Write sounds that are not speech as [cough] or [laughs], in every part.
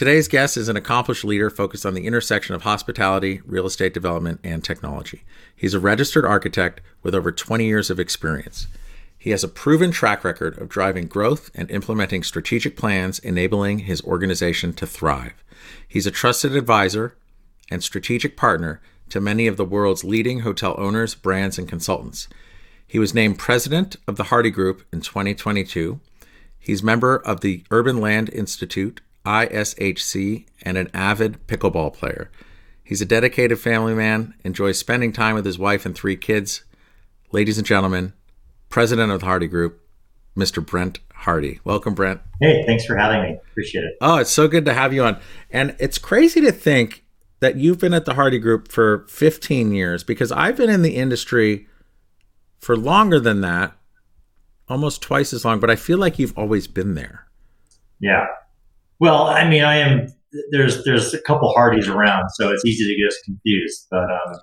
Today's guest is an accomplished leader focused on the intersection of hospitality, real estate development, and technology. He's a registered architect with over 20 years of experience. He has a proven track record of driving growth and implementing strategic plans enabling his organization to thrive. He's a trusted advisor and strategic partner to many of the world's leading hotel owners, brands, and consultants. He was named president of the Hardy Group in 2022. He's member of the Urban Land Institute ISHC, and an avid pickleball player. He's a dedicated family man, enjoys spending time with his wife and three kids. Ladies and gentlemen, president of the Hardy Group, Mr. Brent Hardy. Welcome, Brent. Hey, thanks for having me. Appreciate it. Oh, it's so good to have you on. And it's crazy to think that you've been at the Hardy Group for 15 years because I've been in the industry for longer than that, almost twice as long, but I feel like you've always been there. Yeah, well, I mean, I am. There's there's a couple Hardys around, so it's easy to get us confused. But um,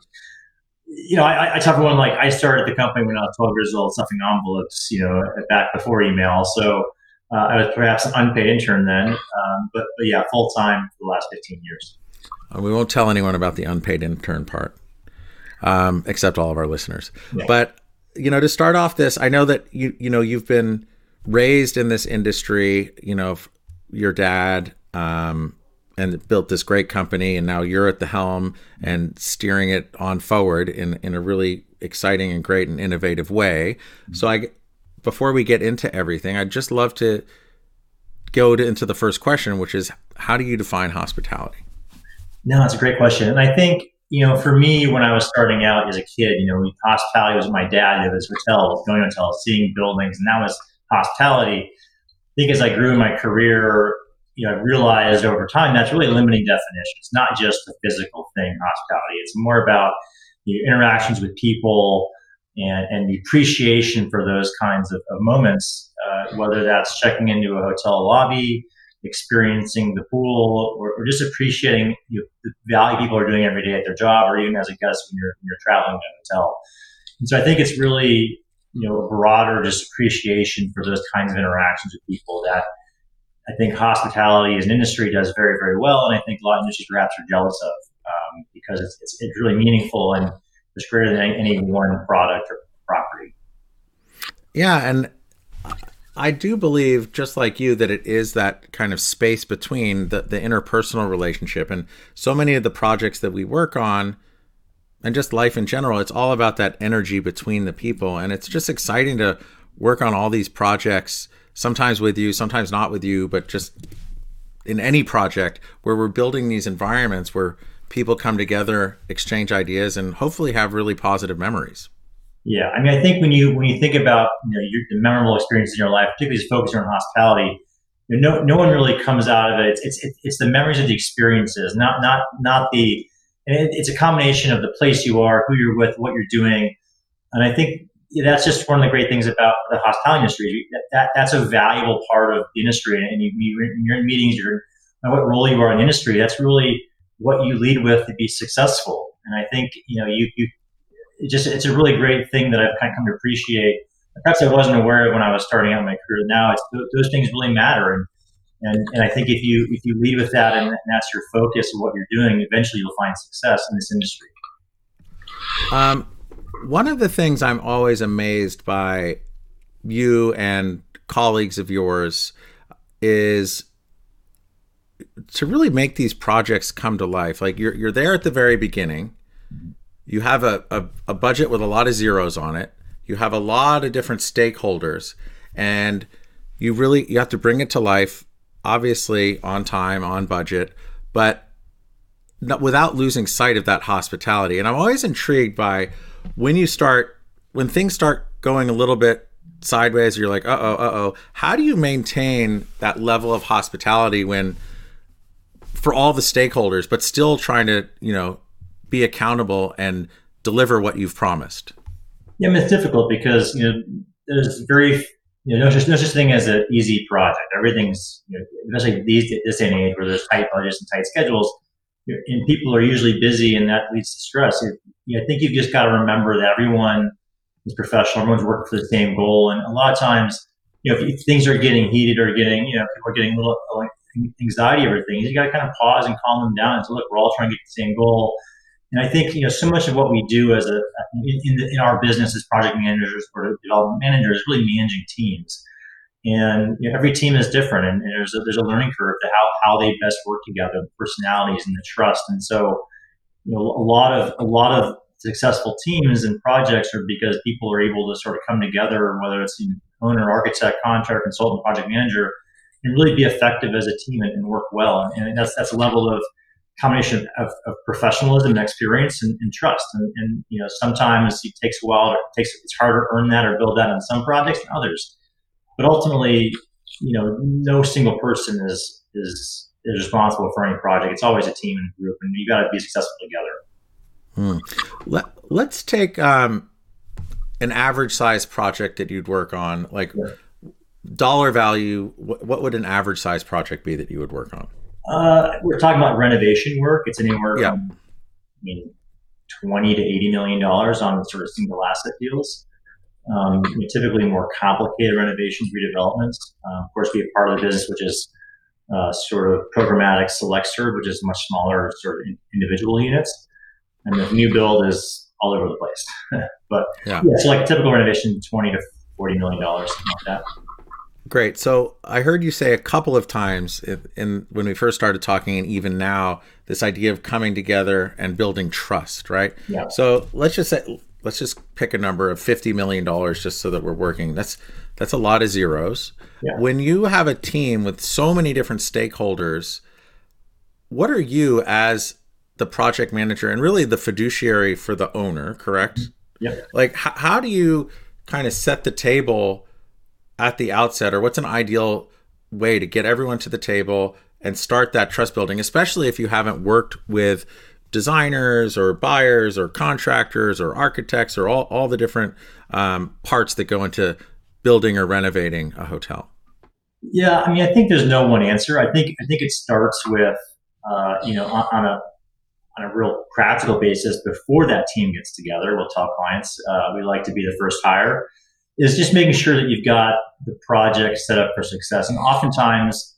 you know, I, I tell everyone like I started the company when I was 12 years old, stuffing envelopes. You know, back before email. So uh, I was perhaps an unpaid intern then, um, but, but yeah, full time for the last 15 years. Uh, we won't tell anyone about the unpaid intern part, um, except all of our listeners. Yeah. But you know, to start off this, I know that you you know you've been raised in this industry. You know, your dad um, and built this great company, and now you're at the helm and steering it on forward in in a really exciting and great and innovative way. So I, before we get into everything, I'd just love to go to, into the first question, which is how do you define hospitality? No, that's a great question, and I think you know, for me, when I was starting out as a kid, you know, hospitality was my dad. It was hotels, going to hotels, seeing buildings, and that was hospitality think as I grew in my career, you know, I realized over time that's really a limiting definition. It's not just a physical thing, hospitality. It's more about the interactions with people and, and the appreciation for those kinds of, of moments, uh, whether that's checking into a hotel lobby, experiencing the pool, or, or just appreciating you know, the value people are doing every day at their job, or even as a guest when you're, when you're traveling to a hotel. And so I think it's really you know, a broader just appreciation for those kinds of interactions with people that I think hospitality as an industry does very, very well. And I think a lot of industries perhaps are jealous of um, because it's, it's, it's, really meaningful and it's greater than any one product or property. Yeah. And I do believe, just like you, that it is that kind of space between the, the interpersonal relationship. And so many of the projects that we work on, and just life in general, it's all about that energy between the people. And it's just exciting to work on all these projects, sometimes with you, sometimes not with you, but just in any project where we're building these environments where people come together, exchange ideas, and hopefully have really positive memories. Yeah, I mean, I think when you when you think about you know your, the memorable experiences in your life, particularly as focusing on hospitality, you know, no no one really comes out of it. It's, it's it's the memories of the experiences, not not not the and it, it's a combination of the place you are, who you're with, what you're doing, and I think that's just one of the great things about the hospitality industry. That, that that's a valuable part of the industry, and you, you're in meetings, you're what role you are in the industry. That's really what you lead with to be successful. And I think you know you you it just it's a really great thing that I've kind of come to appreciate. Perhaps I wasn't aware of when I was starting out my career. Now it's those things really matter, and and, and I think if you if you lead with that and, and that's your focus of what you're doing, eventually you'll find success in this industry. Um, one of the things I'm always amazed by you and colleagues of yours is to really make these projects come to life. Like you're you're there at the very beginning. You have a, a, a budget with a lot of zeros on it. You have a lot of different stakeholders and you really you have to bring it to life obviously on time, on budget, but without losing sight of that hospitality. And I'm always intrigued by when you start, when things start going a little bit sideways, you're like, uh oh, uh oh. How do you maintain that level of hospitality when, for all the stakeholders, but still trying to, you know, be accountable and deliver what you've promised? Yeah, I mean, it's difficult because you know there's very you know no such no such thing as an easy project. Everything's you know, especially these this day and age where there's tight budgets and tight schedules, and people are usually busy, and that leads to stress. You know, I think you've just got to remember that everyone is professional. Everyone's working for the same goal, and a lot of times, you know, if things are getting heated or getting you know people are getting a little anxiety over things, you got to kind of pause and calm them down and say, look, we're all trying to get the same goal and I think you know so much of what we do as a in, in, the, in our business as project managers or development managers really managing teams. And you know, every team is different, and, and, there's a, there's a learning curve to how, how they best work together, the personalities and the trust. And so, you know, a lot of a lot of successful teams and projects are because people are able to sort of come together, whether it's owner, architect, contractor, consultant, project manager, and really be effective as a team and, and work well. And, and that's that's a level of combination of, of professionalism and experience and, and trust. And, and, you know, sometimes it takes a while. It takes it's harder to earn that or build that on some projects than others. But ultimately, you know, no single person is is is responsible for any project. It's always a team and group, and you got to be successful together. Hmm. Let, let's take um, an average size project that you'd work on, like dollar value. What, what would an average size project be that you would work on? Uh, we're talking about renovation work. It's anywhere yeah. from I mean, twenty to eighty million dollars on sort of single asset deals. Um, you know, typically more complicated renovations, redevelopments. Uh, of course, we have part of the business which is uh, sort of programmatic select serve, which is much smaller sort of individual units, and the new build is all over the place. [laughs] but yeah. yeah, so like a typical renovation, twenty to forty million dollars, something like that. Great. So I heard you say a couple of times in, in, when we first started talking, and even now, this idea of coming together and building trust, right? Yeah. So let's just say, let's just pick a number of fifty million dollars, just so that we're working. That's that's a lot of zeros. Yeah. When you have a team with so many different stakeholders, what are you as the project manager and really the fiduciary for the owner? Correct. Yeah. Like, h- how do you kind of set the table? At the outset, or what's an ideal way to get everyone to the table and start that trust building, especially if you haven't worked with designers or buyers or contractors or architects or all, all the different um, parts that go into building or renovating a hotel? Yeah, I mean, I think there's no one answer. I think I think it starts with uh, you know on, on, a on a real practical basis before that team gets together. We'll tell clients uh, we like to be the first hire is just making sure that you've got the project set up for success. And oftentimes,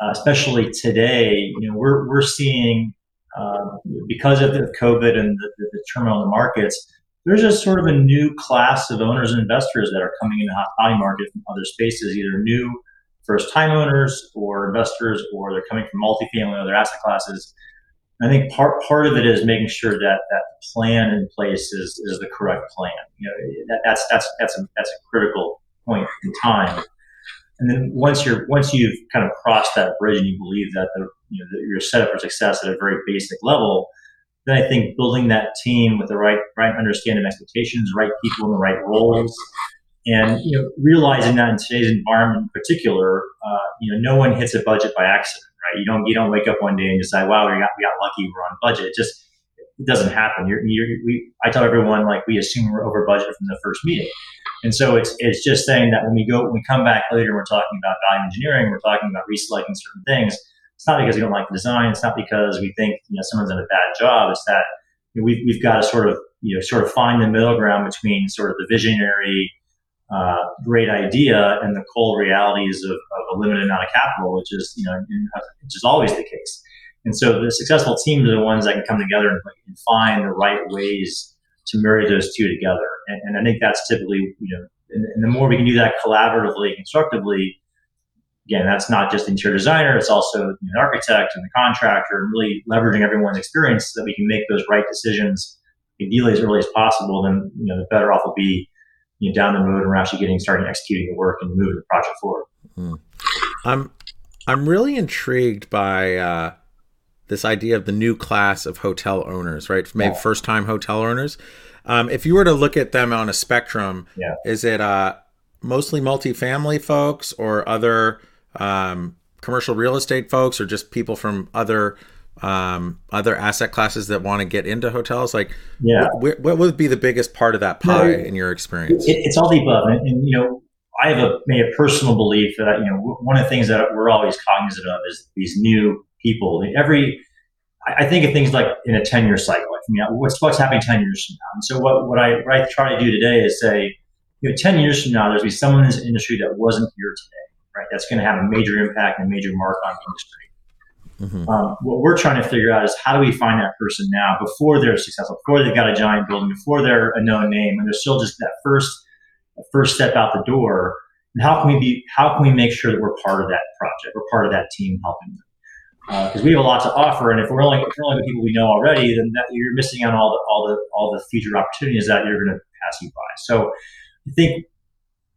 uh, especially today, you know, we're, we're seeing uh, because of the COVID and the, the, the turmoil in the markets, there's a sort of a new class of owners and investors that are coming into the hospitality market from other spaces, either new first time owners or investors, or they're coming from multifamily or other asset classes. I think part part of it is making sure that that plan in place is is the correct plan. You know, that, that's that's that's a that's a critical point in time. And then once you're once you've kind of crossed that bridge and you believe that the you know that you're set up for success at a very basic level, then I think building that team with the right right understanding expectations, right people in the right roles, and you know realizing that in today's environment in particular, uh, you know no one hits a budget by accident right? You don't you don't wake up one day and decide, wow, we got we got lucky, we're on budget. It just it doesn't happen. You're, you're, we, I tell everyone like we assume we're over budget from the first meeting, and so it's it's just saying that when we go when we come back later, we're talking about value engineering, we're talking about reselecting certain things. It's not because we don't like the design. It's not because we think you know someone's done a bad job. It's that you know, we've we've got to sort of you know sort of find the middle ground between sort of the visionary uh, great idea and the cold realities of, of, a limited amount of capital, which is you know which is always the case. And so the successful teams are the ones that can come together and, and find the right ways to marry those two together. And, and I think that's typically you know, and, and, the more we can do that collaboratively, constructively. Again, that's not just the interior designer; it's also the architect and the contractor, and really leveraging everyone's experience so that we can make those right decisions, ideally as early as possible. Then you know, the better off we'll be you know, down the road and we're actually getting starting executing the work and moving the project forward. Mm. I'm I'm really intrigued by uh, this idea of the new class of hotel owners, right? Maybe yeah. first time hotel owners. Um, if you were to look at them on a spectrum, yeah. is it uh, mostly multifamily folks or other um, commercial real estate folks or just people from other um, other asset classes that want to get into hotels? Like, yeah, what, what would be the biggest part of that pie no, in your experience? It, it's all the above, and, and, you know, I have a, made a personal belief that you know one of the things that we're always cognizant of is these new people. Every I think of things like in a ten year cycle. Like, you know, what's what's happening ten years from now? And so what what I what I try to do today is say, you know, ten years from now, there's be someone in this industry that wasn't here today, right? That's going to have a major impact and a major mark on the industry. Mm-hmm. Um, what we're trying to figure out is how do we find that person now before they're successful, before they've got a giant building, before they're a known name, and they're still just that first first step out the door. And how can we be? How can we make sure that we're part of that project? We're part of that team helping them because uh, we have a lot to offer. And if we're only if we're only the people we know already, then that, you're missing out on all the all the all the future opportunities that you're going to pass you by. So I think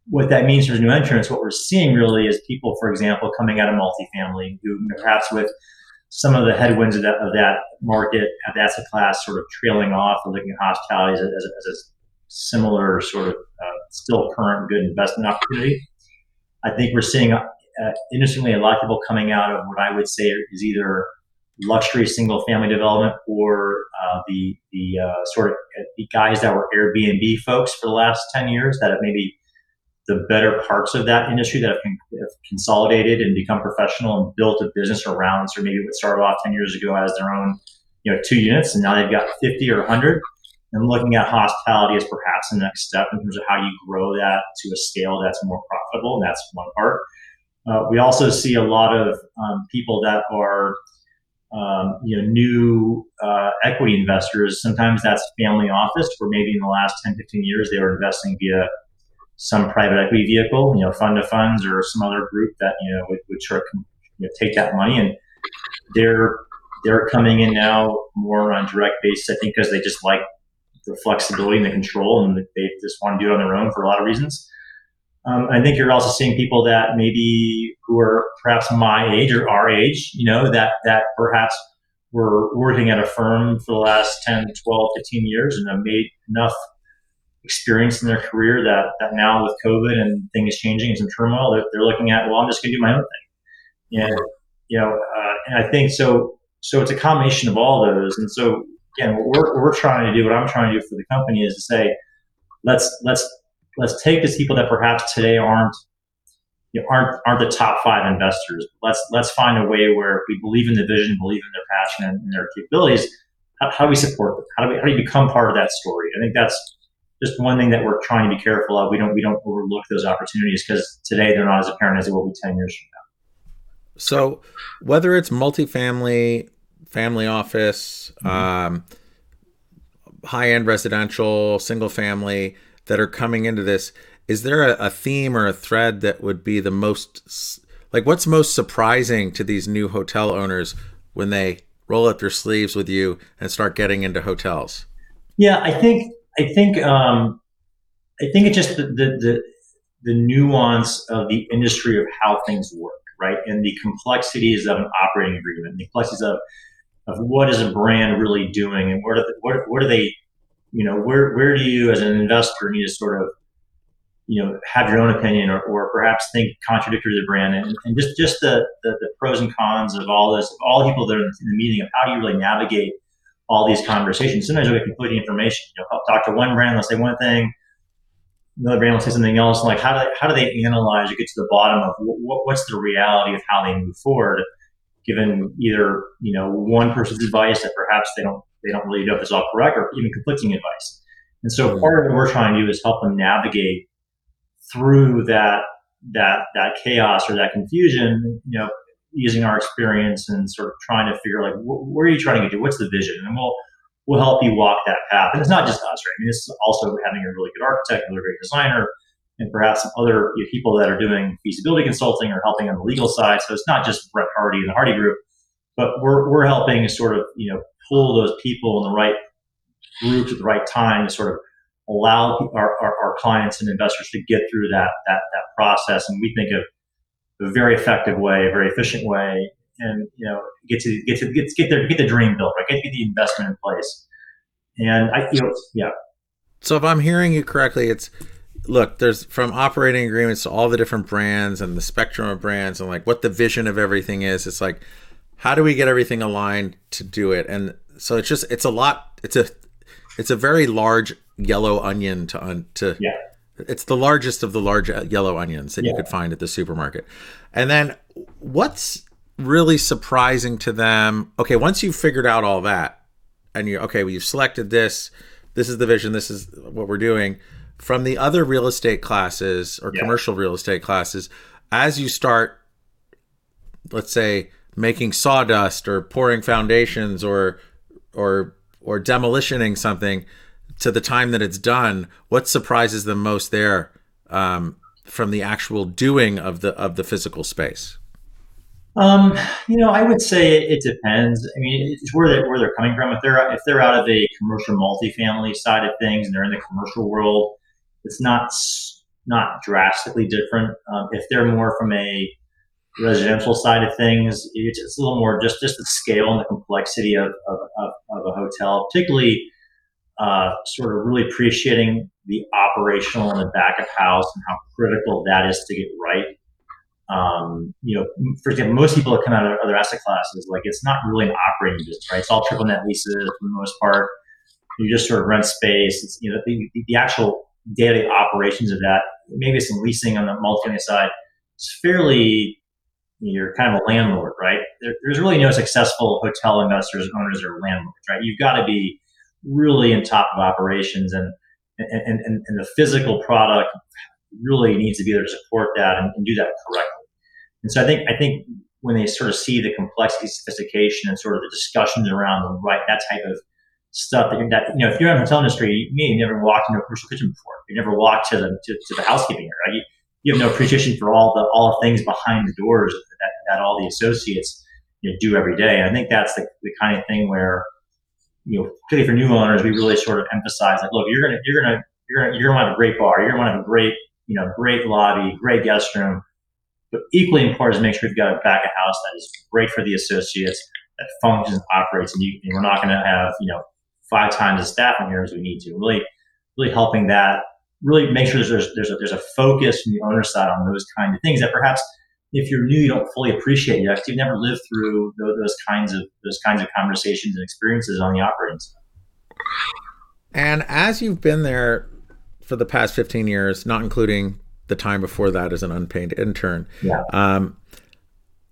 what that means for new entrants, what we're seeing really is people, for example, coming out of multifamily who perhaps with some of the headwinds of that, of that market, of the asset class sort of trailing off and looking at hospitality as a, as a, as a similar sort of uh, still current good investment opportunity. I think we're seeing, uh, interestingly, a lot of people coming out of what I would say is either luxury single family development or uh, the the uh, sort of uh, the guys that were Airbnb folks for the last 10 years that have maybe the better parts of that industry that have, have, consolidated and become professional and built a business around. So maybe what started off 10 years ago as their own, you know, two units and now they've got 50 or 100 and looking at hospitality as perhaps the next step in terms of how you grow that to a scale that's more profitable. And that's one part. Uh, we also see a lot of um, people that are, um, you know, new uh, equity investors. Sometimes that's family office, where maybe in the last 10, 15 years they were investing via some private equity vehicle, you know, fund of funds or some other group that you know would, would you know, take that money, and they're they're coming in now more on direct basis. I think because they just like the flexibility and the control, and they just want to do it on their own for a lot of reasons. Um, I think you're also seeing people that maybe who are perhaps my age or our age, you know, that that perhaps were working at a firm for the last 10, 12, 15 years and have made enough experience in their career that, that now with COVID and things changing and some turmoil, they're, they're looking at, well, I'm just going to do my own thing. And, you know, uh, and I think so, so it's a combination of all those. And so again, what we're, what we're trying to do, what I'm trying to do for the company is to say, let's, let's, let's take these people that perhaps today aren't, you know, aren't, aren't the top five investors. Let's, let's find a way where we believe in the vision, believe in their passion and, their capabilities, how, how do we support them? How do we, how do you become part of that story? I think that's, just one thing that we're trying to be careful of. We don't we don't overlook those opportunities because today they're not as apparent as they will be ten years from now. So, whether it's multifamily, family office, mm-hmm. um, high end residential, single family that are coming into this, is there a, a theme or a thread that would be the most like what's most surprising to these new hotel owners when they roll up their sleeves with you and start getting into hotels? Yeah, I think I think um, I think it's just the, the, the the nuance of the industry of how things work, right, and the complexities of an operating agreement, the complexities of of what is a brand really doing, and what are the, what, what are they, you know, where where do you as an investor need to sort of you know have your own opinion or, or perhaps think contradictory to the brand? And, and just just the, the, the pros and cons of all this all the people that are in the meeting of how do you really navigate all these conversations. Sometimes we get conflicting information. You know, talk to one brand, they'll say one thing, another brand will say something else. Like how do they, how do they analyze or get to the bottom of what, what's the reality of how they move forward, given either you know one person's advice that perhaps they don't they don't really know if it's all correct or even conflicting advice. And so mm-hmm. part of what we're trying to do is help them navigate through that that that chaos or that confusion. You know, using our experience and sort of trying to figure like wh- where are you trying to get to? What's the vision? And we'll we'll help you walk that path. And it's not just us, right? I mean, it's also having a really good architect, a really great designer, and perhaps some other you know, people that are doing feasibility consulting or helping on the legal side. So it's not just Brent Hardy and the Hardy Group, but we're we're helping sort of you know pull those people in the right groups at the right time to sort of allow our, our, our clients and investors to get through that that that process. And we think of a very effective way, a very efficient way, and you know get to get to get get there get the dream built, right? Get, get the investment in place. And I, you know, yeah. So if I'm hearing you correctly, it's look, there's from operating agreements to all the different brands and the spectrum of brands and like what the vision of everything is. It's like how do we get everything aligned to do it? And so it's just it's a lot. It's a it's a very large yellow onion to un, to yeah. It's the largest of the large uh, yellow onions that Yeah. you could find at the supermarket. And then what's really surprising to them? Okay, once you've figured out all that and you okay, well, you've selected this, this is the vision, this is what we're doing. From the other real estate classes or Yeah. commercial real estate classes, as you start let's say making sawdust or pouring foundations or or or demolitioning something to the time that it's done what surprises them most there um, from the actual doing of the of the physical space Um, you know, I would say it, depends. I mean, it's where they're, where they're coming from. If they're if they're out of a commercial multifamily side of things and they're in the commercial world, it's not not drastically different. Um, if they're more from a residential side of things, it's, it's a little more just just the scale and the complexity of of, of, of a hotel, particularly uh, sort of really appreciating the operational and the back of house and how critical that is to get right um, you know, for example, most people that come out of other asset classes, like it's not really an operating business, right? It's all triple net leases for the most part. You just sort of rent space. It's you know the, the actual daily operations of that. Maybe some leasing on the multifamily side. It's fairly you're kind of a landlord, right? There, there's really no successful hotel investors, owners, or landlords, right? You've got to be really in top of operations, and and, and, and the physical product really needs to be there to support that and, and do that correctly. And so I think I think when they sort of see the complexity, sophistication, and sort of the discussions around the right that type of stuff that, that you know, if you're in the hotel industry, you may have never walked into a commercial kitchen before. You never walked to the to, to the housekeeping area. Right? You, you have no appreciation for all the all the things behind the doors that, that all the associates you know, do every day. And I think that's the, the kind of thing where you know, particularly for new owners, we really sort of emphasize like, look, you're gonna you're gonna you're gonna you're gonna have a great bar, you're gonna want a great you know great lobby, great guest room. But equally important is make sure you've got a back of house that is great for the associates, that functions, and operates, and, you, and we're not going to have you know five times the staff in here as we need to. Really, really helping that. Really make sure there's there's a, there's a focus from the owner side on those kind of things that perhaps if you're new you don't fully appreciate because you've never lived through those, kinds of those kinds of conversations and experiences on the operating side. and as you've been there for the past 15 years not including the time before that as an unpaid intern Yeah. um,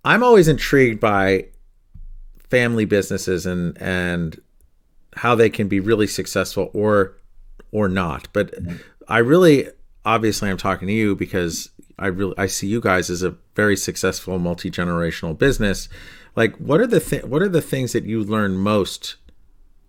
i'm always intrigued by family businesses and and how they can be really successful or or not but i really obviously i'm talking to you because i really i see you guys as a very successful multi-generational business like what are the th- what are the things that you learn most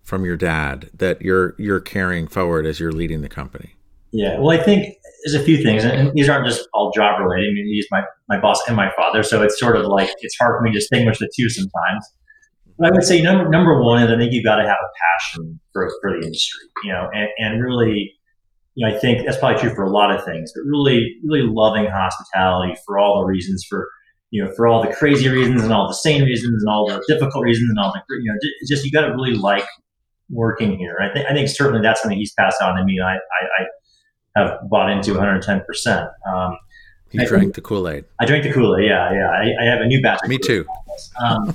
from your dad that you're you're carrying forward as you're leading the company Yeah, well, I think there's a few things, and these aren't just all job related. I mean, he's my, my boss and my father, so it's sort of like it's hard for me to distinguish the two sometimes. But I would say number number one is I think you've got to have a passion for, for the industry, you know, and, and really, you know, I think that's probably true for a lot of things, but really, really loving hospitality for all the reasons, for you know, for all the crazy reasons and all the sane reasons and all the difficult reasons and all the you know, just you got to really like working here. I think I think certainly that's something he's passed on to me. I, I, I have bought into 110. percent um, you I drank think- the kool-aid I drink the Kool Aid. Yeah, yeah. I, I have a new batch. me Kool-Aid. too Um,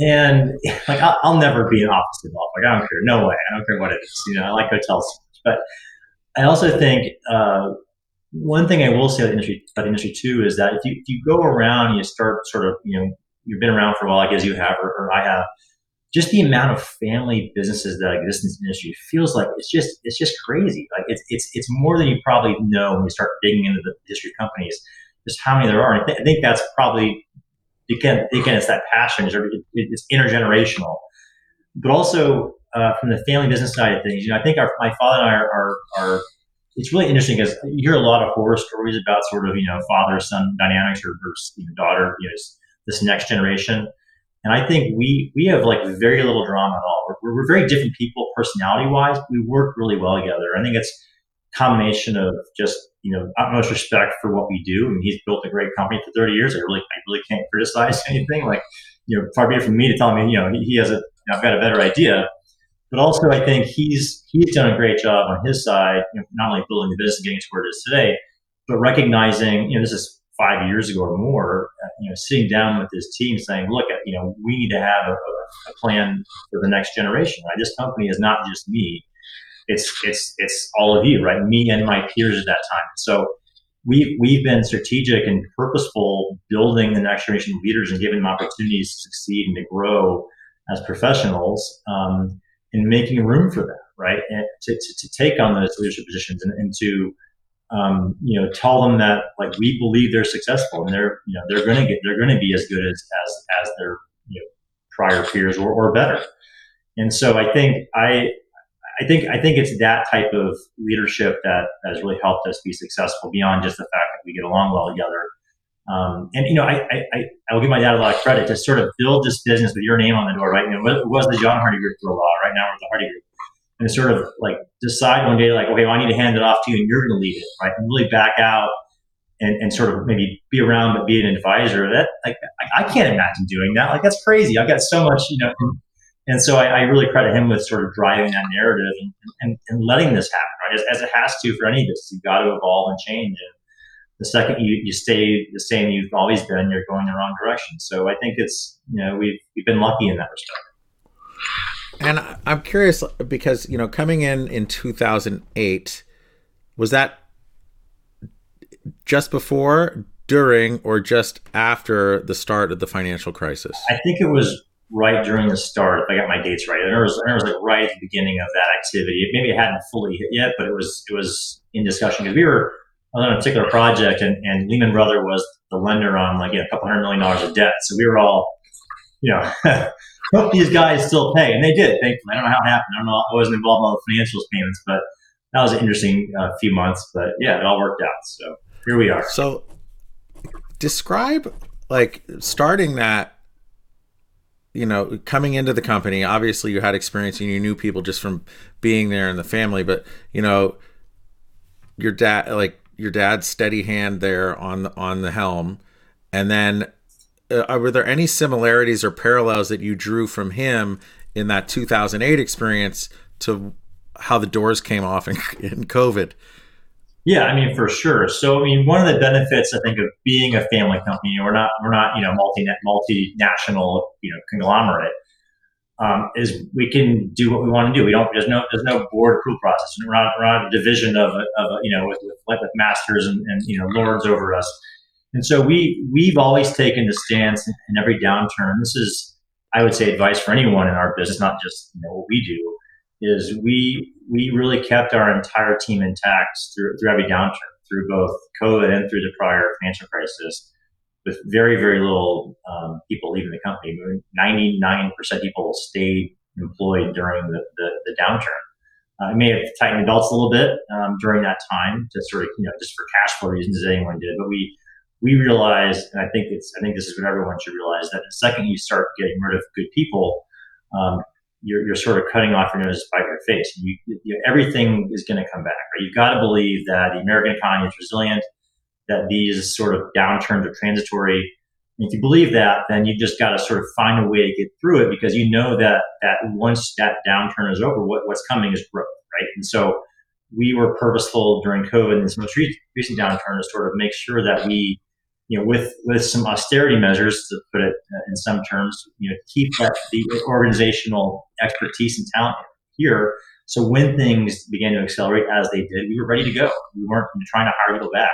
and like I'll, I'll never be an office involved. Like I don't care. No way. I don't care what it is. You know, I like hotels, but I also think uh, one thing I will say about industry, about industry too, is that if you if you go around and you start sort of you know you've been around for a while, like as you have or, or I have, just the amount of family businesses that exist in this industry feels like it's just it's just crazy. Like it's it's it's more than you probably know when you start digging into the history of companies. Just how many there are. And I, th- I think that's probably again again it's that passion. It's, it's intergenerational, but also uh, from the family business side of things. You know, I think our my father and I are are, are it's really interesting because you hear a lot of horror stories about sort of you know father son dynamics or, or you know, daughter you know this, next generation. And I think we we have like very little drama at all. We're, we're very different people, personality wise. We work really well together. I think it's a combination of just you know utmost respect for what we do. I mean, he's built a great company for 30 years. I really I really can't criticize [laughs] anything. Like you know, far be it from me to tell me you know he, he has a I've got a better idea. But also, I think he's he's done a great job on his side, you know, not only building the business and getting to where it is today, but recognizing you know this is five years ago or more, uh, you know, sitting down with his team saying, look, you know, we need to have a, a plan for the next generation. Right? This company is not just me. It's, it's, it's all of you, right? Me and my peers at that time. So we've, we've been strategic and purposeful building the next generation leaders and giving them opportunities to succeed and to grow as professionals um, and making room for them, right? And to, to, to take on those leadership positions and, and to, um, you know, tell them that like we believe they're successful and they're, you know, they're going to get, they're going to be as good as, as, as their, you know, prior peers or, or better. And so I think I, I think I think it's that type of leadership that has really helped us be successful beyond just the fact that we get along well together. Um, and you know, I, I I will give my dad a lot of credit to sort of build this business with your name on the door, right? You know, it was the John Hardy Group for a while. Right now, we're the Hardy Group, and sort of like decide one day, like, okay, well, I need to hand it off to you, and you're going to lead it, right? And really back out and, and sort of maybe be around, but be an advisor. That like I can't imagine doing that. Like that's crazy. I've got so much, you know, and so I, I, really credit him with sort of driving that narrative and, and, and letting this happen, right? As, as, it has to for any business, you've got to evolve and change. And the second you, you stay the same you've always been, you're going the wrong direction. So I think it's, you know, we've, we've been lucky in that respect. And I'm curious because, you know, coming in in 2008, was that just before, during, or just after the start of the financial crisis? I think it was right during the start, if I got my dates right. And it was, it was like right at the beginning of that activity. Maybe it hadn't fully hit yet, but it was it was in discussion because we were on a particular project, and, and Lehman Brother was the lender on like a couple hundred million dollars of debt. So we were all, you know, [laughs] hope these guys still pay, and they did. Thankfully, I don't know how it happened. I don't know. I wasn't involved in all the financials payments, but that was an interesting uh, few months. But yeah, it all worked out. So here we are. So describe like starting that you know, coming into the company, obviously you had experience and you knew people just from being there in the family, but you know, your dad, like your dad's steady hand there on the, on the helm, and then uh, were there any similarities or parallels that you drew from him in that 2008 experience to how the doors came off in, [laughs] in COVID? Yeah, I mean for sure. So I mean, one of the benefits I think of being a family company, we're not we're not you know multi multinational you know conglomerate, um, is we can do what we want to do. We don't there's no there's no board approval process. We're not, we're not a division of, of you know with, with, with masters and, and you know lords over us. And so we we've always taken the stance in every downturn. This is I would say advice for anyone in our business, not just you know what we do is we we really kept our entire team intact through through every downturn, through both COVID and through the prior financial crisis, with very very little um, people leaving the company. Ninety nine percent people stayed employed during the the, the downturn. Uh, I may have tightened the belts a little bit um, during that time to sort of you know just for cash flow reasons as anyone did, but we we realized, and I think it's I think this is what everyone should realize that the second you start getting rid of good people, um, you're, you're sort of cutting off your nose spite your face. You, you, everything is going to come back. Right? You've got to believe that the American economy is resilient, that these sort of downturns are transitory. And if you believe that, then you've just got to sort of find a way to get through it because you know that that once that downturn is over, what, what's coming is growth, right? And so we were purposeful during COVID and this most recent downturn to sort of make sure that we you know, with with some austerity measures, to put it uh, in some terms, you know, keep that, the organizational expertise and talent here. So when things began to accelerate as they did, we were ready to go. We weren't trying to hire people back.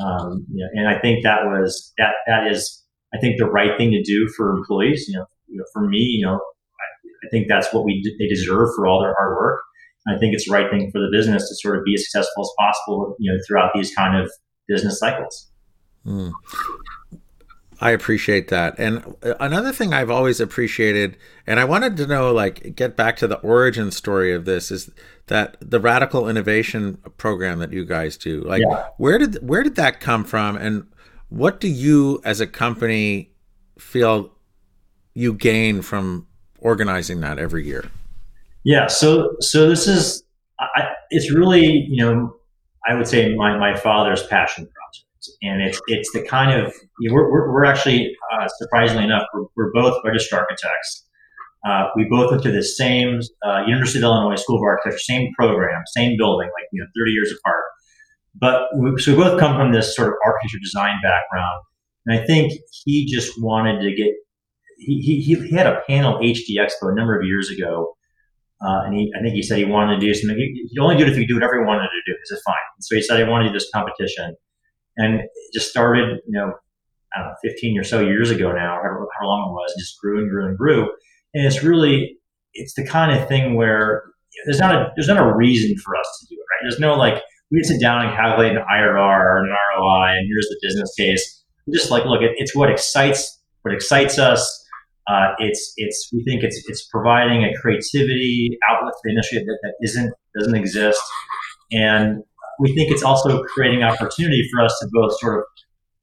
Um, you know, and I think that was that that is I think the right thing to do for employees. You know, you know for me, you know, I, I think that's what we they deserve for all their hard work. I think it's the right thing for the business to sort of be as successful as possible, you know, throughout these kind of business cycles. Mm. I appreciate that. And uh, another thing I've always appreciated, and I wanted to know, like, get back to the origin story of this, is that the radical innovation program that you guys do. Like, yeah. where did where did that come from, and what do you, as a company, feel you gain from organizing that every year? Yeah. So so this is, I, it's really you know, I would say my my father's passion and it's it's the kind of you know, we're, we're, actually uh, surprisingly enough we're, we're both registered architects. Uh, we both went to the same uh, University of Illinois School of Architecture, same program, same building, like you know, 30 years apart. but we, so we both come from this sort of architecture design background, and I think he just wanted to get. He, he, he had a panel HD Expo a number of years ago, uh, and he, I think he said he wanted to do something. He, would only do it if he could do whatever he wanted to do. He said, fine. so he said, I wanted to do this competition. And just started, you know, I don't know, 15 or so years ago now, however, how long it was, just grew and grew and grew. And it's really, it's the kind of thing where there's not a, there's not a reason for us to do it, right? There's no like, we sit down and calculate an IRR or an ROI, and here's the business case. We're just like, look, it, it's what excites what excites us. Uh, it's it's we think it's it's providing a creativity outlet for the industry that, that isn't doesn't exist, and we think it's also creating opportunity for us to both sort of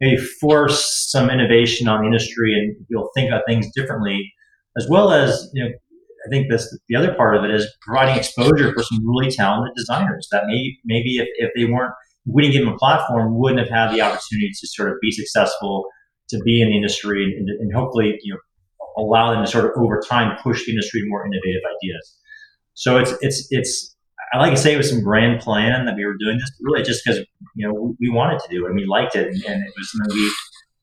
maybe force some innovation on the industry and you'll think about things differently, as well as you know I think this the other part of it is providing exposure for some really talented designers that maybe maybe if, if they weren't we didn't give them a platform wouldn't have had the opportunity to sort of be successful to be in the industry and, and hopefully you know allow them to sort of over time push the industry to more innovative ideas. So it's it's it's I like to say it was some grand plan that we were doing this really just because you know we, wanted to do it and we liked it and, and it was something we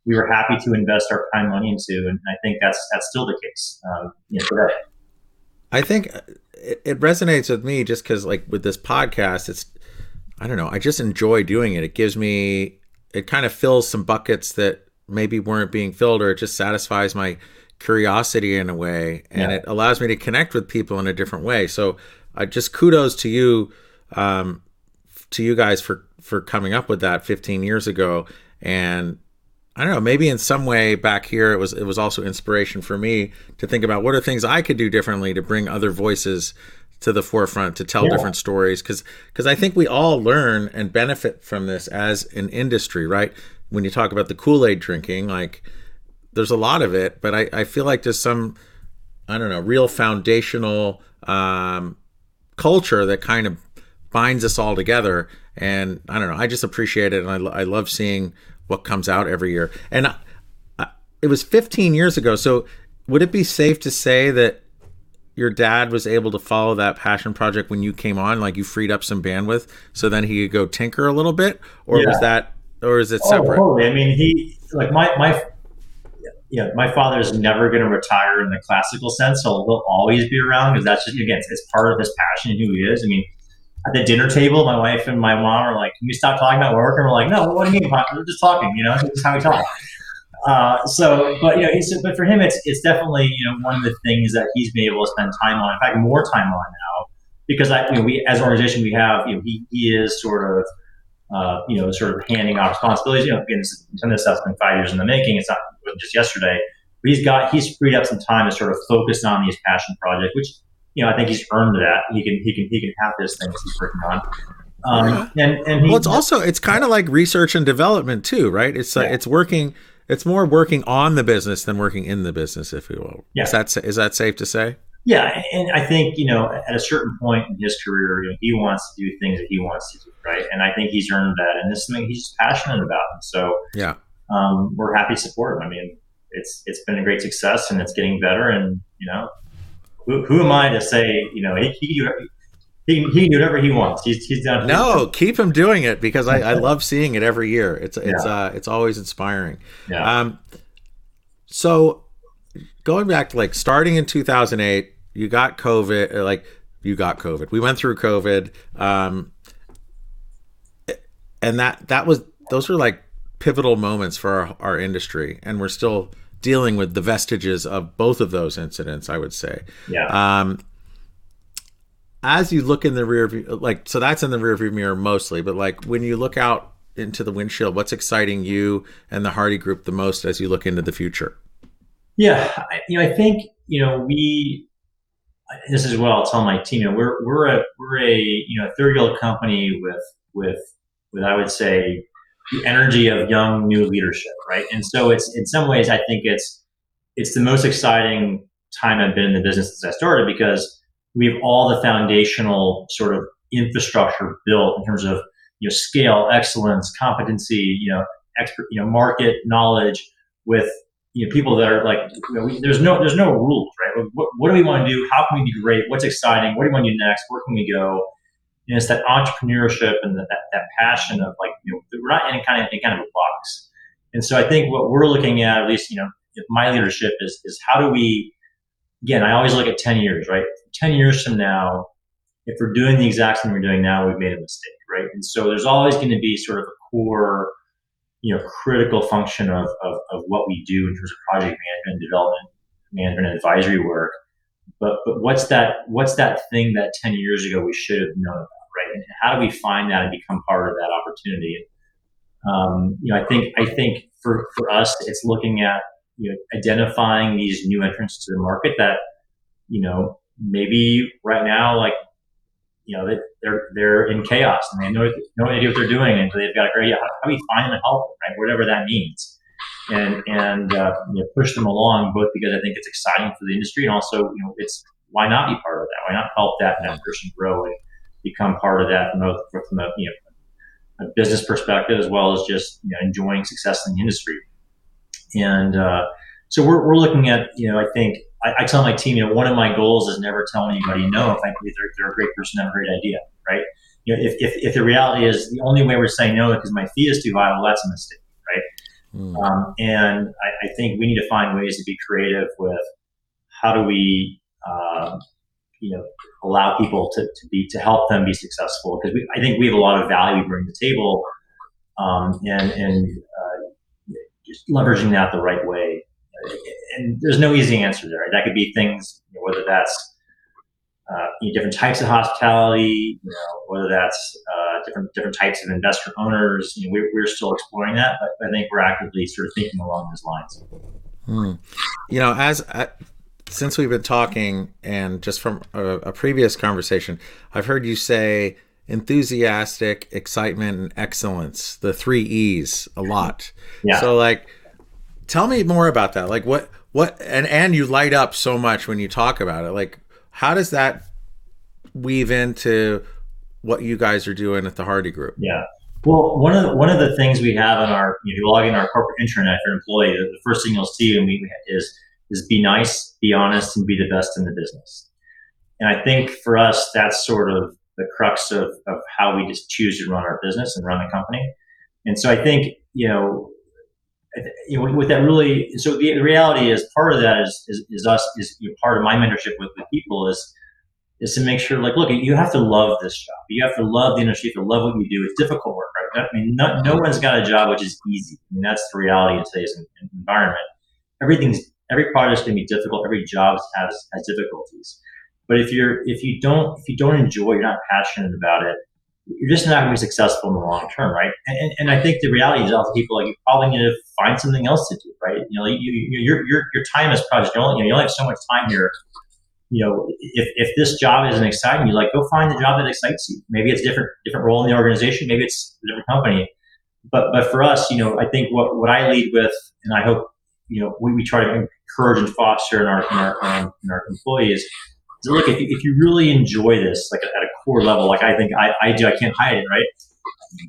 we were happy to invest our time money into and I think that's that's still the case um, you know, today. I think it, it resonates with me just because, like, with this podcast, it's, I don't know, I just enjoy doing it. It gives me, it kind of fills some buckets that maybe weren't being filled, or it just satisfies my curiosity in a way, and yeah. it allows me to connect with people in a different way. So, uh, just kudos to you, um, to you guys for for coming up with that 15 years ago, and I don't know, maybe in some way back here it was it was also inspiration for me to think about what are things I could do differently to bring other voices to the forefront to tell yeah. different stories cuz cuz I think we all learn and benefit from this as an industry, right? When you talk about the Kool-Aid drinking, like there's a lot of it, but I, I feel like there's some I don't know, real foundational um, culture that kind of binds us all together. And I don't know, I just appreciate it. And I, I love seeing what comes out every year. And I, I, it was 15 years ago. So would it be safe to say that your dad was able to follow that passion project when you came on? Like you freed up some bandwidth so then he could go tinker a little bit? Or yeah. was that, or is it oh, separate? Oh, totally. I mean, he, like my, my, yeah, my father's never going to retire in the classical sense, so he'll always be around because that's just again, it's part of his passion and who he is. I mean, at the dinner table, my wife and my mom are like, "Can you stop talking about work?" And we're like, "No, what do you mean? We're just talking. You know, this is how we talk." Uh, so, but you know, he's, but for him, it's it's definitely you know one of the things that he's been able to spend time on. In fact, more time on now because I, you know, we as an organization we have, you know, he, he is sort of, uh, you know, sort of handing off responsibilities. You know, again, of this stuff's been five years in the making. It's not just yesterday. But he's got he's freed up some time to sort of focus on these passion projects, which you know, I think he's earned that. He can he can he can have this thing he's working on. Um, and and he, well, it's also it's kind of like research and development too, right? It's uh, yeah. it's working. It's more working on the business than working in the business, if you will. Yeah. Is that is that safe to say? Yeah, and I think you know at a certain point in his career, you know, he wants to do things that he wants to do, right? And I think he's earned that, and this is something he's passionate about. And so yeah, um, we're happy to support him. I mean, it's it's been a great success, and it's getting better, and you know, who, who am I to say, you know, he, he, he, he can do whatever he wants. He's, he's done. No, keep him doing it because I, I [laughs] love seeing it every year. It's, it's, yeah. uh, it's always inspiring. Yeah. Um, so going back to like starting in 2008, you got COVID, uh, like you got COVID. We went through COVID. Um, and that, that was, those were like pivotal moments for our, our industry. And we're still, dealing with the vestiges of both of those incidents, I would say. Yeah. Um, as you look in the rear view, like, so that's in the rear view mirror mostly, but like when you look out into the windshield, what's exciting you and the Hardy Group the most as you look into the future? Yeah, I, you know, I think you know we. This is what I'll tell my team. You know, we're we're a we're a you know third year old company with with with I would say the energy of young new leadership, right? And so it's in some ways I think it's it's the most exciting time I've been in the business since I started because we have all the foundational sort of infrastructure built in terms of you know scale, excellence, competency, you know, expert, you know, market knowledge with you know people that are like you know, we, there's no there's no rules, right? What, what do we want to do? How can we be great? What's exciting? What do we want to do next? Where can we go? And it's that entrepreneurship and that, that passion of like, you know, we're not in kind of in kind of a box. And so I think what we're looking at, at least, you know, my leadership is, is how do we, again, I always look at 10 years, right? 10 years from now, if we're doing the exact same we're doing now, we've made a mistake, right? And so there's always going to be sort of a core, you know, critical function of, of, of what we do in terms of project management, development, management, and advisory work. But but what's that what's that thing that 10 years ago we should have known about, right? And how do we find that and become part of that opportunity? Um, you know, I think I think for, for us, it's looking at you know identifying these new entrants to the market that you know maybe right now like you know, they're they're in chaos and they know no idea what they're doing, and they've got a great. How, how do we find them and help them, right? Whatever that means, and and uh, you know, push them along, both because I think it's exciting for the industry, and also you know, it's why not be part of that? Why not help that that person grow and become part of that from a, from a you know a business perspective as well as just you know, enjoying success in the industry, and uh, so we're, we're looking at you know I think I, I, tell my team, you know, one of my goals is never tell anybody no if I believe they're, they're a great person, have a great idea, right? You know, if, if, if the reality is the only way we're saying no because my fee is too high, well, that's a mistake? Mm. Um, and I, I, think we need to find ways to be creative with how do we, uh, you know, allow people to, to be to help them be successful because I think we have a lot of value bring to the table, um, and and uh, just leveraging that the right way and there's no easy answer there. That could be things, you know, whether that's uh, you know, different types of hospitality, you know, whether that's uh, different different types of investor owners. You know, we're, we're still exploring that, but I think we're actively sort of thinking along those lines. Hmm. You know, as uh, since we've been talking, and just from a, a previous conversation, I've heard you say enthusiastic, excitement, and excellence. The three E's a lot. Yeah. So like tell me more about that. Like what what and and you light up so much when you talk about it. Like how does that weave into what you guys are doing at the Hardy Group? Yeah. Well, one of the, one of the things we have on our you, know, you log in our corporate intranet for an employee, the, the first thing you'll see and we, is is be nice, be honest, and be the best in the business. And I think for us, that's sort of the crux of, of how we just choose to run our business and run the company. And so I think, you know, you know, with that really, so the, reality is part of that is, is, is us, is you know, part of my mentorship with, with people is, is to make sure, like, look, you have to love this job. You have to love the industry. You have to love what you do. It's difficult work, right? I mean, no, no one's got a job which is easy. I mean, that's the reality in today's environment. Everything's, every going to be difficult. Every job has, has difficulties. But if you're, if you don't, if you don't enjoy, you're not passionate about it, you're just not going to be successful in the long term, right? And, and I think the reality is, also people like you probably need to find something else to do, right? You know, you, you, your your your time is precious. You only, you, know, you only have so much time here. You know, if, if this job isn't exciting you, like go find the job that excites you. Maybe it's different different role in the organization. Maybe it's a different company. But but for us, you know, I think what what I lead with, and I hope you know, we, we try to encourage and foster in our in our, um, in our employees so look, if, if you really enjoy this, like at a core level, like I think I, I do, I can't hide it, right?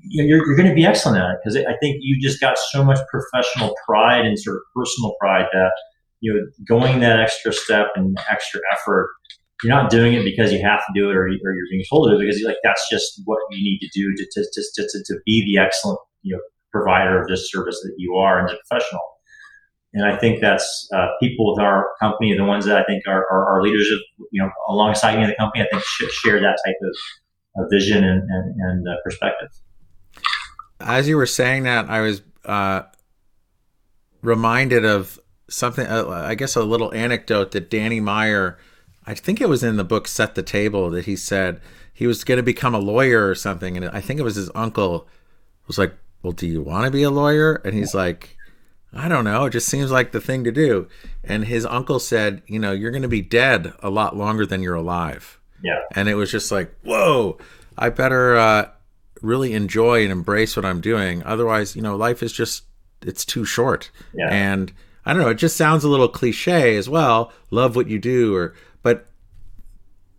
You're, you're going to be excellent at it because I think you just got so much professional pride and sort of personal pride that you know going that extra step and extra effort. You're not doing it because you have to do it or, or you're being told to do it because like that's just what you need to do to to, to, to, to be the excellent you know provider of this service that you are and a professional. And I think that's uh, people with our company, the ones that I think are, are, are leaders of, you know, alongside me in the company, I think should share that type of, of vision and, and, and uh, perspective. As you were saying that, I was uh, reminded of something, uh, I guess a little anecdote that Danny Meyer, I think it was in the book Set the Table, that he said he was going to become a lawyer or something. And I think it was his uncle was like, Well, do you want to be a lawyer? And he's like, I don't know. It just seems like the thing to do. And his uncle said, you know, you're going to be dead a lot longer than you're alive. Yeah. And it was just like, whoa, I better uh, really enjoy and embrace what I'm doing. Otherwise, you know, life is just, it's too short. Yeah. And I don't know, it just sounds a little cliche as well. Love what you do, or, but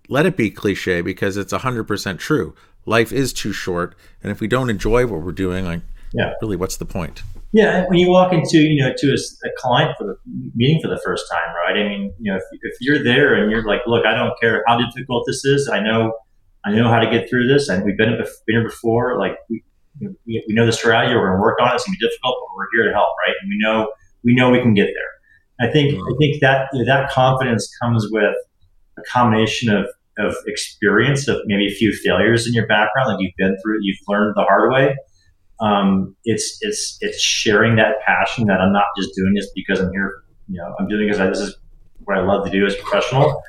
let it be cliche because it's 100% true. Life is too short. And if we don't enjoy what we're doing, like, yeah. really, what's the point? Yeah, when you walk into you know to a, a, client for the meeting for the first time, right? I mean, you know, if, if you're there and you're like, look, I don't care how difficult this is. I know, I know how to get through this, and we've been, been here before. Like we, we, we know the strategy. We're going to work on it. It's going to be difficult, but we're here to help, right? And we know we know we can get there. I think I think that that confidence comes with a combination of of experience of maybe a few failures in your background, like you've been through, you've learned the hard way. Um, it's it's it's sharing that passion that I'm not just doing this because I'm here. You know, I'm doing this. This is what I love to do as a professional.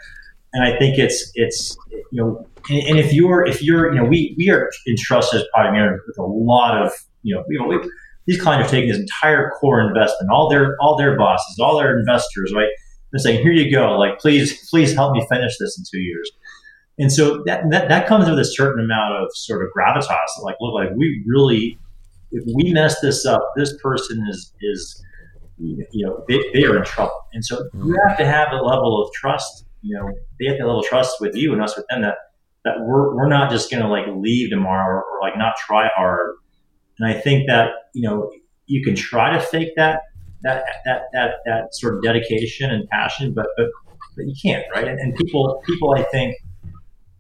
And I think it's it's you know, and, and if you're if you're you know, we we are entrusted as project managers with a lot of you know, you know we, these clients are taking this entire core investment, all their all their bosses, all their investors, right? They're saying, "Here you go. Like, please, please help me finish this in two years." And so that, that, that comes with a certain amount of sort of gravitas. Like, look, like we really, if we mess this up, this person is is, you know, they, they are in trouble. And so you mm-hmm. have to have a level of trust. You know, they have to level of trust with you and us with them that that we're we're not just going to like leave tomorrow or, or like not try hard. And I think that you know you can try to fake that that that that that sort of dedication and passion, but but but you can't, right? And, people people I think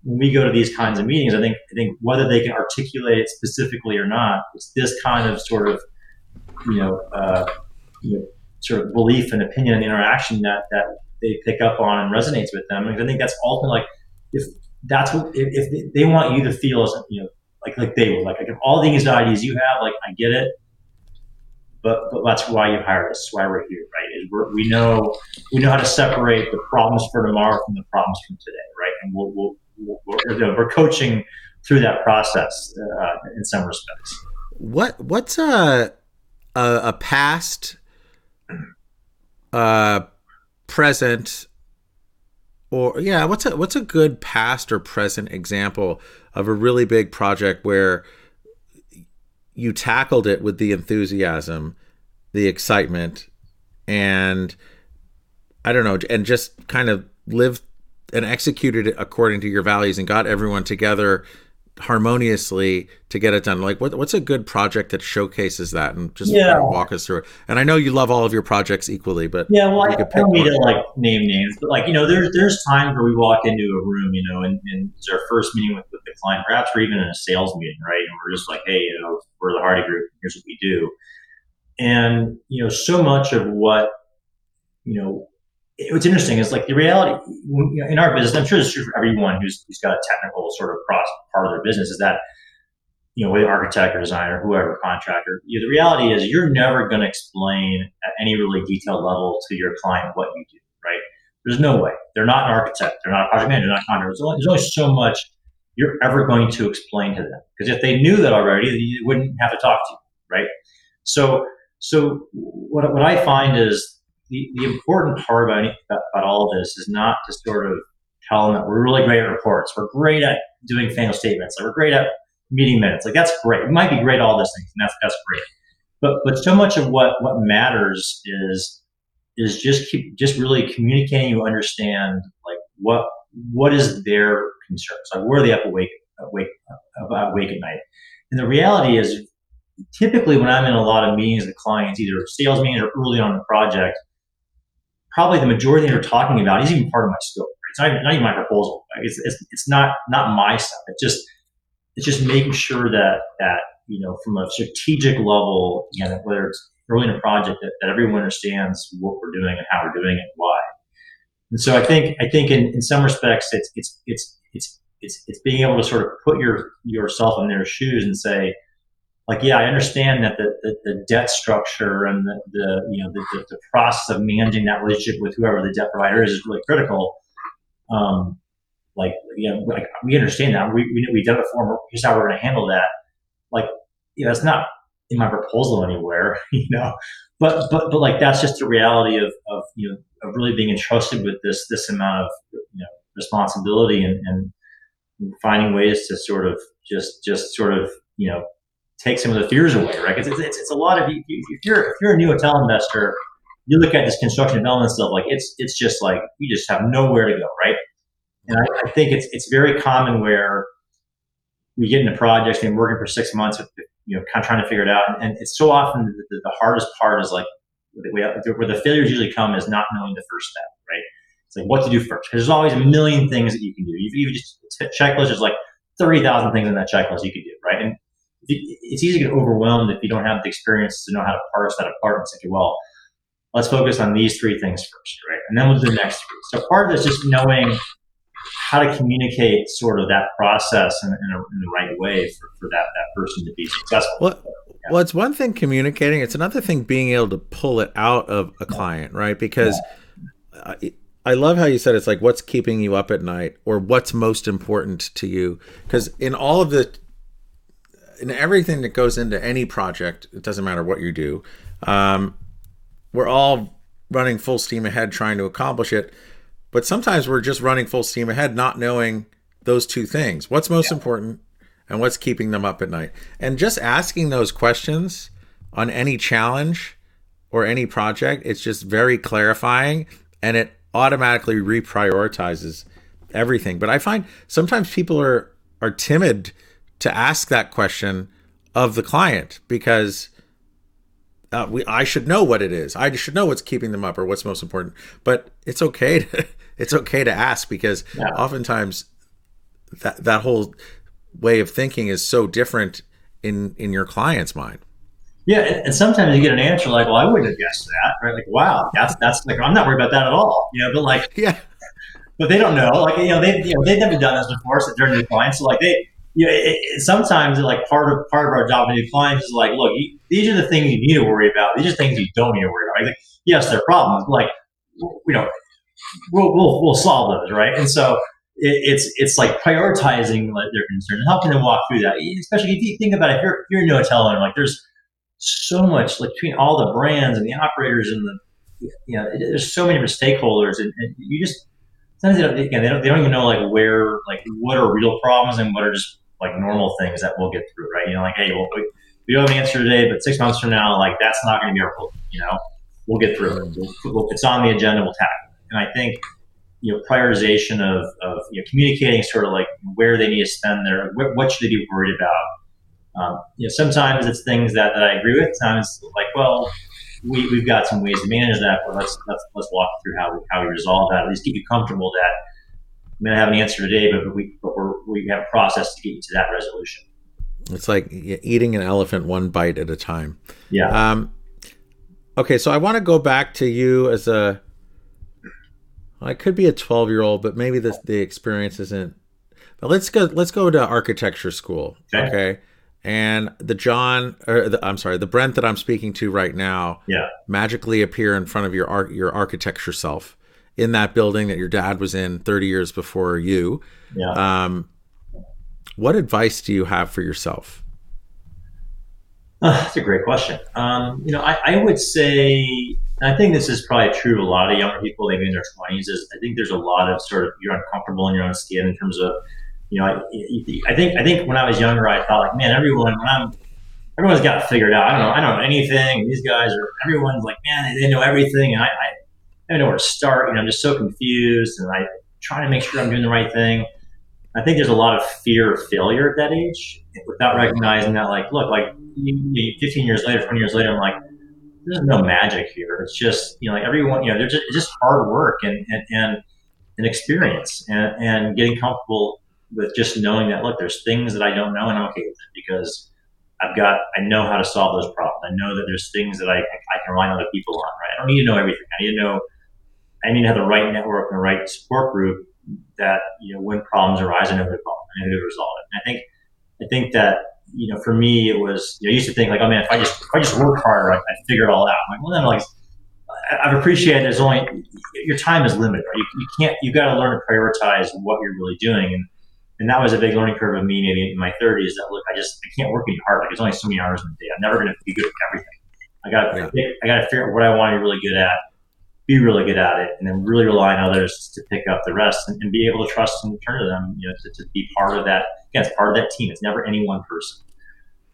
when we go to these kinds of meetings, I think I think whether they can articulate it specifically or not, it's this kind of sort of you know, uh, you know sort of belief and opinion and interaction that that they pick up on and resonates with them. And I think that's ultimately like if that's what if they want you to feel as you know like like they would like, like all these ideas you have like I get it but but that's why you hire us. Why we're here, right? Is we're, we know we know how to separate the problems for tomorrow from the problems from today, right? And we'll, we'll we're, we're coaching through that process uh, in some respects. What what's a a, a past, uh, present, or yeah, what's a what's a good past or present example of a really big project where you tackled it with the enthusiasm, the excitement, and I don't know, and just kind of lived and executed it according to your values and got everyone together harmoniously to get it done. Like what, what's a good project that showcases that and just yeah. kind of walk us through it? And i know you love all of your projects equally but yeah well i don't need to like name names but like you know there's there's times where we walk into a room you know and, and it's our first meeting with, with the client. Perhaps we're even in a sales meeting right? And we're just like hey you know we're the hardy group. Here's what we do. And you know so much of what you know what's interesting is like the reality in our business. I'm sure it's true for everyone who's, who's got a technical sort of cross part of their business is that you know, whether architect or designer, whoever contractor, you know, the reality is you're never going to explain at any really detailed level to your client what you do, right? There's no way. They're not an architect. They're not a project manager. They're not a contractor. There's only, there's only so much you're ever going to explain to them because if they knew that already, you wouldn't have to talk to you, right? So, so what, what I find is the, important part about, about all of this is not to sort of tell them that we're really great at reports. We're great at doing financial statements. Like we're great at meeting minutes. Like that's great. We might be great at all those things, and that's that's great. But but so much of what what matters is is just keep just really communicating. You understand like what what is their concerns. Like where are they up awake awake awake at night. And the reality is, typically when I'm in a lot of meetings with clients, either sales meetings or early on the project, probably the majority that you're talking about is even part of my scope. Right? It's not even, not even my proposal. Right? It's, it's, it's not not my stuff. It's just it's just making sure that that you know from a strategic level, again, whether it's early in a project, that, that everyone understands what we're doing and how we're doing it and why. And so I think I think in, in some respects it's it's it's it's it's it's being able to sort of put your yourself in their shoes and say, like, yeah, I understand that the, the, the debt structure and the, the you know the, the, process of managing that relationship with whoever the debt provider is is really critical. Um, like, you know, like we understand that we we we've done it before. Here's how we're going to handle that. Like, you know, it's not in my proposal anywhere, [laughs] you know, but but but like that's just the reality of of you know of really being entrusted with this this amount of you know responsibility and, and finding ways to sort of just just sort of you know take some of the fears away, right? It's, it's, it's, a lot of if you're if you're a new hotel investor, you look at this construction development stuff like it's it's just like you just have nowhere to go, right? And I, I think it's it's very common where we get into projects and working for six months, you know, kind of trying to figure it out, and it's so often the, the hardest part is like where the failures usually come is not knowing the first step, right? It's like what to do first. There's always a million things that you can do. You, you just checklist is like 30,000 things in that checklist you could do, right? And it's easy to get overwhelmed if you don't have the experience to know how to parse that apart and say, okay, well, let's focus on these three things first, right? And then we'll do the next three. So part of it is just knowing how to communicate sort of that process in, in, a, in the right way for, for that, that person to be successful. Well, yeah. well, it's one thing communicating. It's another thing being able to pull it out of a client, right? Because yeah. I, I love how you said it's like what's keeping you up at night or what's most important to you. Because in all of the in everything that goes into any project, it doesn't matter what you do. Um, we're all running full steam ahead trying to accomplish it, but sometimes we're just running full steam ahead, not knowing those two things: what's most yeah. important and what's keeping them up at night. And just asking those questions on any challenge or any project, it's just very clarifying, and it automatically reprioritizes everything. But I find sometimes people are are timid to ask that question of the client because uh, we I should know what it is. I should know what's keeping them up or what's most important. But it's okay to [laughs] it's okay to ask because yeah. oftentimes that that whole way of thinking is so different in in your client's mind. Yeah, and sometimes you get an answer like, "Well, I wouldn't have guessed that," right? Like, "Wow, that's that's like I'm not worried about that at all," you know. But like, [laughs] yeah, but they don't know. Like, you know, they you know they've never done this before, so they're new clients. So like they you know, it, it, sometimes like part of part of our job with new clients is like, look, you, these are the things you need to worry about. These are things you don't need to worry about. Like, yes, they're problems. Like, you know, we'll, we'll, we'll solve those, right? And so it, it's it's like prioritizing like, their concerns and helping them walk through that. Especially if you think about it, if you're you're a new hotel owner, like there's so much like between all the brands and the operators and the you know, there's so many different stakeholders, and, and you just sometimes they don't, again, they don't, they don't even know like where, like what are real problems and what are just like normal things that we'll get through, right? You know, like, hey, well, we, we don't have an answer today, but six months from now, like that's not going to be our problem. You know, we'll get through it. We'll, it's on the agenda. We'll tackle it. And I think you know prioritization of, of you know, communicating sort of like where they need to spend their what, what should they be worried about. Um, you know, sometimes it's things that, that I agree with. Sometimes like, well, we, we've got some ways to manage that, but let's let's, let's walk through how we, how we resolve that. At least keep you comfortable that may not have an answer today, but, we but we're, we have a process to get you to that resolution. It's like eating an elephant one bite at a time. Yeah. Um, okay, so I want to go back to you as a. I could be a twelve-year-old, but maybe the the experience isn't. But let's go. Let's go to architecture school. Okay. okay? And the John, or the, I'm sorry, the Brent that I'm speaking to right now, yeah, magically appear in front of your art, your architecture self in that building that your dad was in 30 years before you. Yeah. Um, what advice do you have for yourself? Uh, [sighs] that's a great question. Um, you know, I, I, would say, I think this is probably true of a lot of younger people, maybe in their 20s, is I think there's a lot of sort of, you're uncomfortable in your own skin in terms of, you know, I, I think, I think when I was younger, I thought like, man, everyone, when I'm, everyone's got it figured out. I don't know. I don't know anything. These guys are, everyone's like, man, they, they know everything. And I, I I don't know where to start. You know, I'm just so confused, and I trying to make sure I'm doing the right thing. I think there's a lot of fear of failure at that age, without recognizing that, like, look, like 15 years later, 20 years later, I'm like, there's no magic here. It's just, you know, like everyone, you know, there's just, just hard work and and and, and experience, and, and getting comfortable with just knowing that, look, there's things that I don't know, and I'm okay with it because I've got, I know how to solve those problems. I know that there's things that I, I can rely on other people on, right? I don't need to know everything. I need to know I need to have the right network and the right support group that you know when problems arise, I know who to call and who to resolve it. And I think I think that you know for me it was you know, I used to think like oh man if I just if I just work harder I, I figure it all out. I'm like well then like I've appreciated there's only your time is limited. Right? You, you can't you got to learn to prioritize what you're really doing and and that was a big learning curve of me maybe in my 30s that look I just I can't work any harder. Like there's only so many hours in a day. I'm never going to be good at everything. I got yeah. I got to figure out what I want to be really good at be really good at it and then really rely on others to pick up the rest and, and be able to trust and turn to them, you know, to, to, be part of that. Again, it's part of that team. It's never any one person.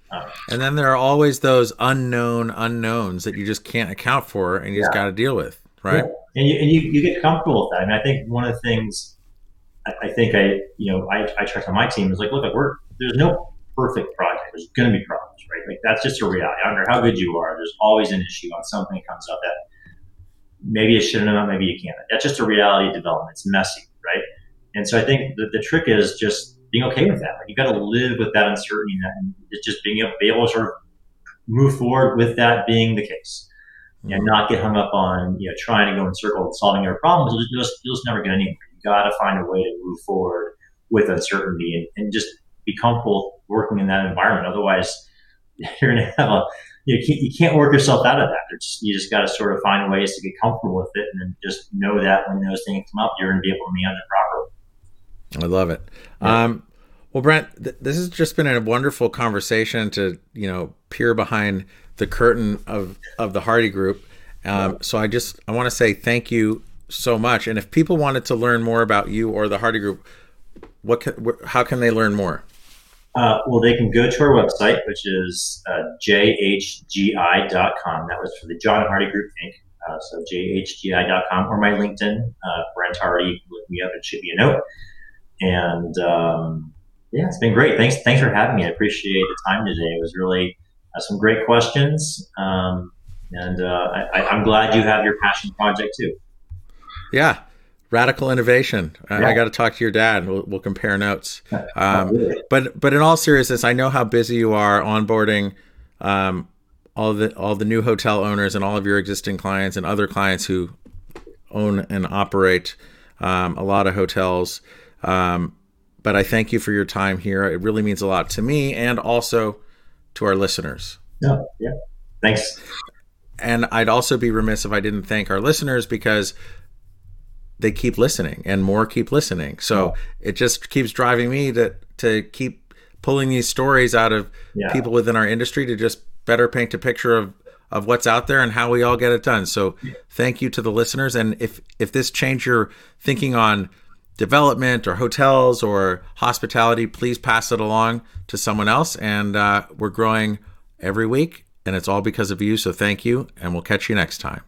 Um, and then there are always those unknown unknowns that you just can't account for and you yeah. just got to deal with, right? Yeah. And, you, and you, you get comfortable with that. I mean, I think one of the things I, I think I, you know, I, I trust on my team is like, look, like we're, there's no perfect project. There's going to be problems, right? Like that's just a reality. I don't care how good you are. There's always an issue on something that comes up that maybe you should have known, maybe you can't. That's just a reality of development. It's messy, right? And so I think the, the trick is just being okay with that. Like you got to live with that uncertainty and it's just being able, be able to sort of move forward with that being the case and mm-hmm. not get hung up on you know trying to go in circles solving your problems. You'll just you'll just never get anywhere. You got to find a way to move forward with uncertainty and, and just be comfortable working in that environment. Otherwise, [laughs] you're going to have a you can't, you can't work yourself out of that. It's, you just got to sort of find ways to get comfortable with it, and then just know that when those things come up, you're going to be able to manage it properly. I love it. Yeah. Um, well, Brent, th- this has just been a wonderful conversation to you know peer behind the curtain of of the Hardy Group. Um, so I just I want to say thank you so much. And if people wanted to learn more about you or the Hardy Group, what can, wh- how can they learn more? Uh, well, they can go to our website, which is uh, jhgi.com. That was for the John Hardy Group Inc. Uh, so jhgi.com or my LinkedIn, uh, Brent Hardy. Look me up; it should be a note. And um, yeah, it's been great. Thanks, thanks for having me. I appreciate the time today. It was really uh, some great questions, um, and uh, I, am glad you have your passion project too. Yeah, radical innovation. Yeah. I, I got to talk to your dad. We'll, we'll compare notes. [laughs] Um, but but in all seriousness, I know how busy you are onboarding um, all the all the new hotel owners and all of your existing clients and other clients who own and operate um, a lot of hotels. Um, but I thank you for your time here. It really means a lot to me and also to our listeners. Yeah, yeah. Thanks. And I'd also be remiss if I didn't thank our listeners because they keep listening and more keep listening. So yeah. it just keeps driving me to to keep pulling these stories out of yeah. people within our industry to just better paint a picture of of what's out there and how we all get it done. So thank you to the listeners and if if this changed your thinking on development or hotels or hospitality, please pass it along to someone else and uh, we're growing every week and it's all because of you. So thank you and we'll catch you next time.